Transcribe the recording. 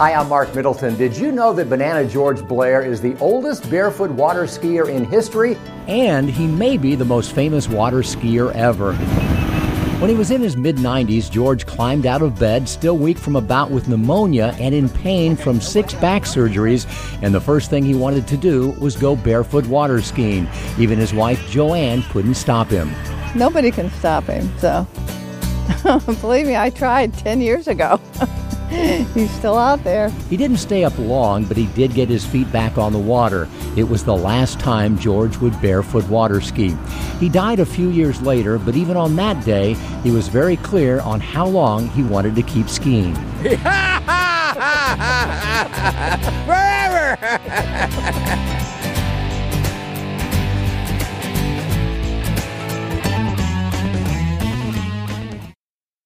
Hi, I'm Mark Middleton. Did you know that Banana George Blair is the oldest barefoot water skier in history? And he may be the most famous water skier ever. When he was in his mid 90s, George climbed out of bed, still weak from a bout with pneumonia and in pain from six back surgeries. And the first thing he wanted to do was go barefoot water skiing. Even his wife, Joanne, couldn't stop him. Nobody can stop him, so believe me, I tried 10 years ago. He's still out there. He didn't stay up long, but he did get his feet back on the water. It was the last time George would barefoot water ski. He died a few years later, but even on that day, he was very clear on how long he wanted to keep skiing. Forever!